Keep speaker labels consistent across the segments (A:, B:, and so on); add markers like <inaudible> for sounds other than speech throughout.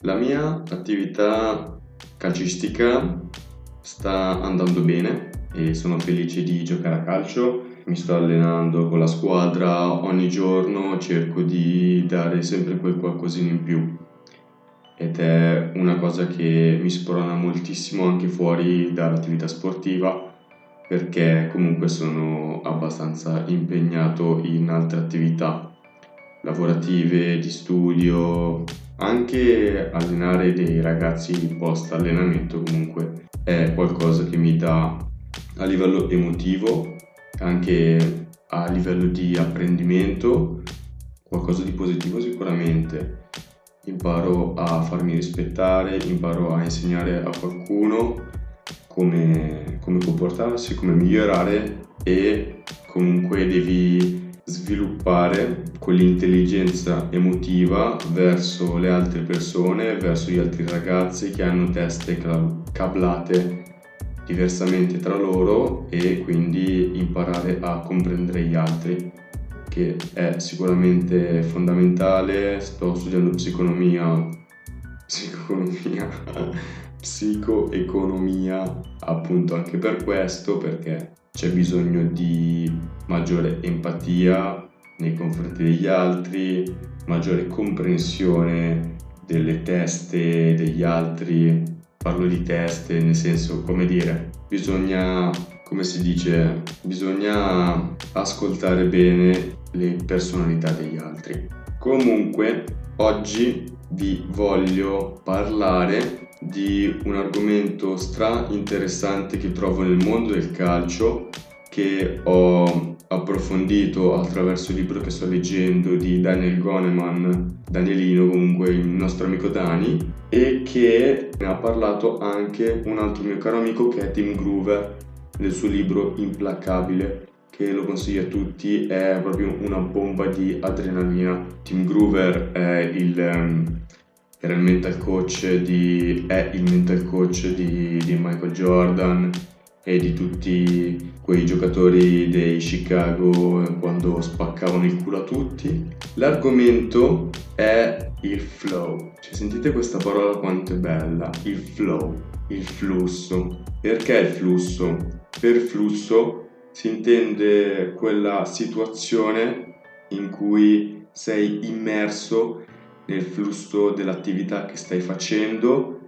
A: La mia attività calcistica sta andando bene e sono felice di giocare a calcio. Mi sto allenando con la squadra ogni giorno, cerco di dare sempre quel qualcosina in più ed è una cosa che mi sprona moltissimo anche fuori dall'attività sportiva perché comunque sono abbastanza impegnato in altre attività lavorative, di studio, anche allenare dei ragazzi post allenamento comunque è qualcosa che mi dà a livello emotivo, anche a livello di apprendimento, qualcosa di positivo sicuramente. Imparo a farmi rispettare, imparo a insegnare a qualcuno come, come comportarsi, come migliorare e comunque devi sviluppare quell'intelligenza emotiva verso le altre persone, verso gli altri ragazzi che hanno teste cablate diversamente tra loro e quindi imparare a comprendere gli altri che è sicuramente fondamentale. Sto studiando psiconomia, psiconomia, <laughs> psicoeconomia appunto anche per questo perché c'è bisogno di maggiore empatia nei confronti degli altri, maggiore comprensione delle teste degli altri. Parlo di teste nel senso, come dire, bisogna, come si dice, bisogna ascoltare bene le personalità degli altri. Comunque, oggi vi voglio parlare di un argomento stra interessante che trovo nel mondo del calcio che ho approfondito attraverso il libro che sto leggendo di Daniel Goneman, Danielino comunque il nostro amico Dani e che ne ha parlato anche un altro mio caro amico che è Tim Groover nel suo libro Implacabile che lo consiglio a tutti, è proprio una bomba di adrenalina. Tim Groover è il um, era il mental coach di, è il mental coach di, di Michael Jordan e di tutti quei giocatori dei Chicago quando spaccavano il culo a tutti. L'argomento è il flow. Cioè, sentite questa parola quanto è bella, il flow, il flusso. Perché il flusso? Per flusso si intende quella situazione in cui sei immerso nel flusso dell'attività che stai facendo,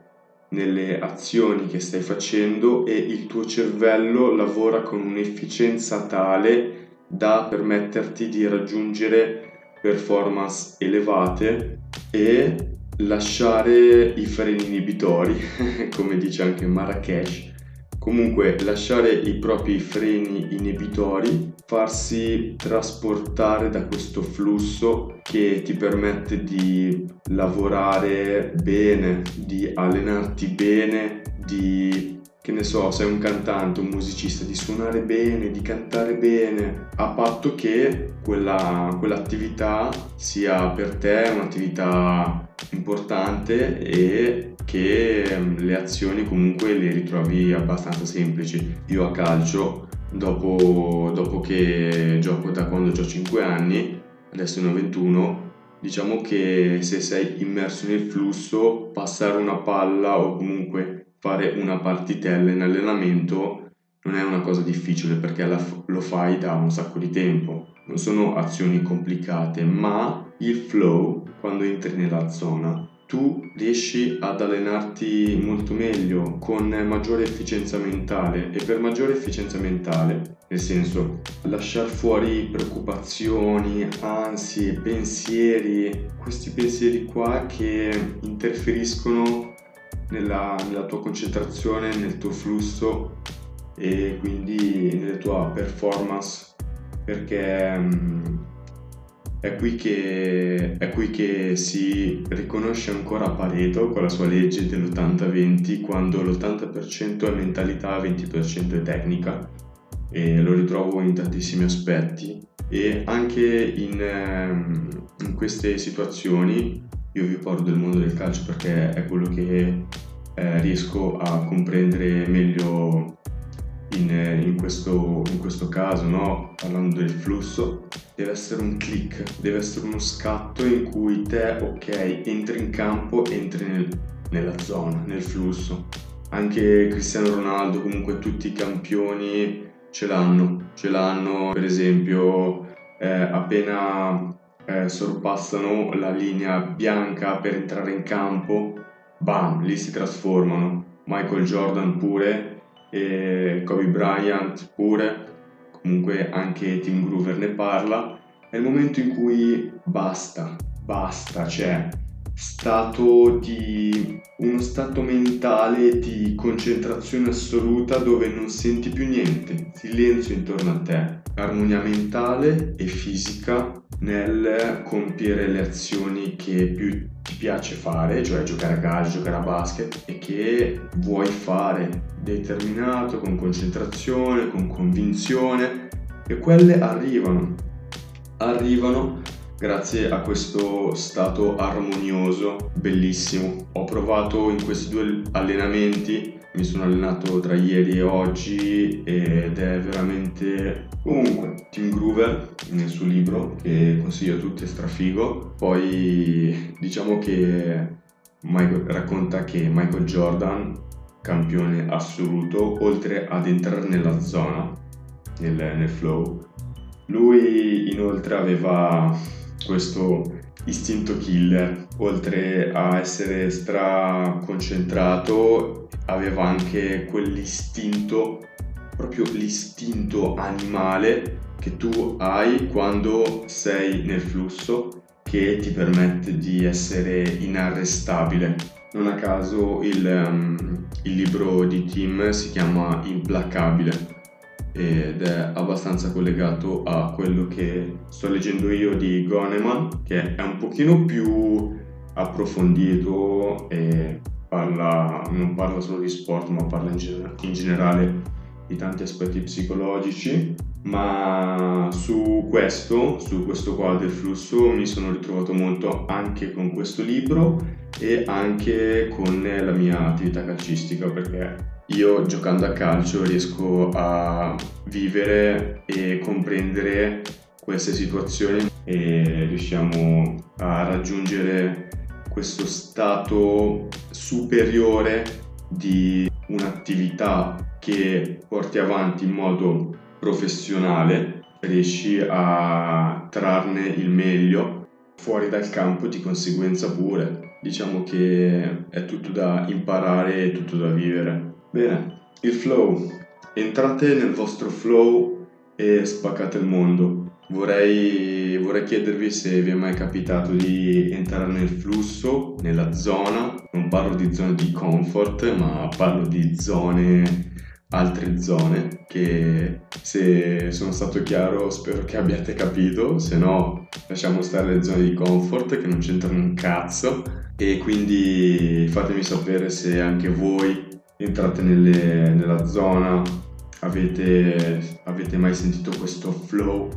A: nelle azioni che stai facendo e il tuo cervello lavora con un'efficienza tale da permetterti di raggiungere performance elevate e lasciare i freni inibitori, <laughs> come dice anche Marrakesh, Comunque lasciare i propri freni inibitori, farsi trasportare da questo flusso che ti permette di lavorare bene, di allenarti bene, di che ne so, sei un cantante, un musicista, di suonare bene, di cantare bene, a patto che quella, quell'attività sia per te un'attività importante e che mm, le azioni comunque le ritrovi abbastanza semplici. Io a calcio, dopo, dopo che gioco da quando ho 5 anni, adesso ne ho 21, diciamo che se sei immerso nel flusso, passare una palla o comunque fare una partitella in allenamento non è una cosa difficile perché lo fai da un sacco di tempo. Non sono azioni complicate, ma il flow, quando entri nella zona, tu riesci ad allenarti molto meglio con maggiore efficienza mentale e per maggiore efficienza mentale nel senso lasciare fuori preoccupazioni, ansie, pensieri, questi pensieri qua che interferiscono nella, nella tua concentrazione, nel tuo flusso e quindi nella tua performance perché um, è qui, che, è qui che si riconosce ancora Pareto con la sua legge dell'80-20 quando l'80% è mentalità, 20% è tecnica e lo ritrovo in tantissimi aspetti. E anche in, ehm, in queste situazioni io vi parlo del mondo del calcio perché è quello che eh, riesco a comprendere meglio in, in, questo, in questo caso, no? parlando del flusso, deve essere un click, deve essere uno scatto in cui te, ok, entri in campo, entri nel, nella zona, nel flusso. Anche Cristiano Ronaldo, comunque tutti i campioni ce l'hanno, ce l'hanno per esempio eh, appena eh, sorpassano la linea bianca per entrare in campo, bam, lì si trasformano. Michael Jordan pure, e Kobe Bryant pure, comunque anche Tim Groover ne parla. È il momento in cui basta, basta, c'è stato di uno stato mentale di concentrazione assoluta dove non senti più niente, silenzio intorno a te, armonia mentale e fisica nel compiere le azioni che più ti piace fare, cioè giocare a calcio, giocare a basket e che vuoi fare. Determinato, con concentrazione, con convinzione. E quelle arrivano. Arrivano grazie a questo stato armonioso, bellissimo. Ho provato in questi due allenamenti, mi sono allenato tra ieri e oggi ed è veramente... Comunque, Tim Groover nel suo libro, che consiglio a tutti, è strafigo. Poi diciamo che Michael, racconta che Michael Jordan, campione assoluto, oltre ad entrare nella zona, nel, nel flow, lui inoltre aveva questo istinto killer, oltre a essere stra concentrato, aveva anche quell'istinto, proprio l'istinto animale che tu hai quando sei nel flusso che ti permette di essere inarrestabile. Non a caso il, um, il libro di Tim si chiama Implacabile ed è abbastanza collegato a quello che sto leggendo io di Goneman, che è un pochino più approfondito e parla, non parla solo di sport, ma parla in, in generale di tanti aspetti psicologici, ma su questo, su questo qua del flusso mi sono ritrovato molto anche con questo libro e anche con la mia attività calcistica perché io giocando a calcio riesco a vivere e comprendere queste situazioni e riusciamo a raggiungere questo stato superiore di un'attività che porti avanti in modo professionale, riesci a trarne il meglio fuori dal campo di conseguenza pure. Diciamo che è tutto da imparare e tutto da vivere. Bene, il flow. Entrate nel vostro flow e spaccate il mondo. Vorrei, vorrei chiedervi se vi è mai capitato di entrare nel flusso, nella zona. Non parlo di zone di comfort, ma parlo di zone altre zone che se sono stato chiaro spero che abbiate capito se no lasciamo stare le zone di comfort che non c'entrano un cazzo e quindi fatemi sapere se anche voi entrate nelle, nella zona, avete, avete mai sentito questo flow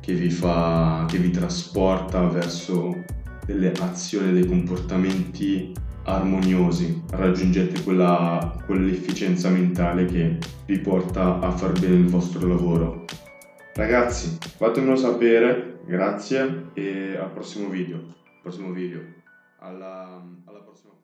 A: che vi, fa, che vi trasporta verso delle azioni, dei comportamenti armoniosi, raggiungete quella, quell'efficienza mentale che vi porta a far bene il vostro lavoro. Ragazzi, fatemelo sapere, grazie e al prossimo video. Prossimo video. Alla, alla prossima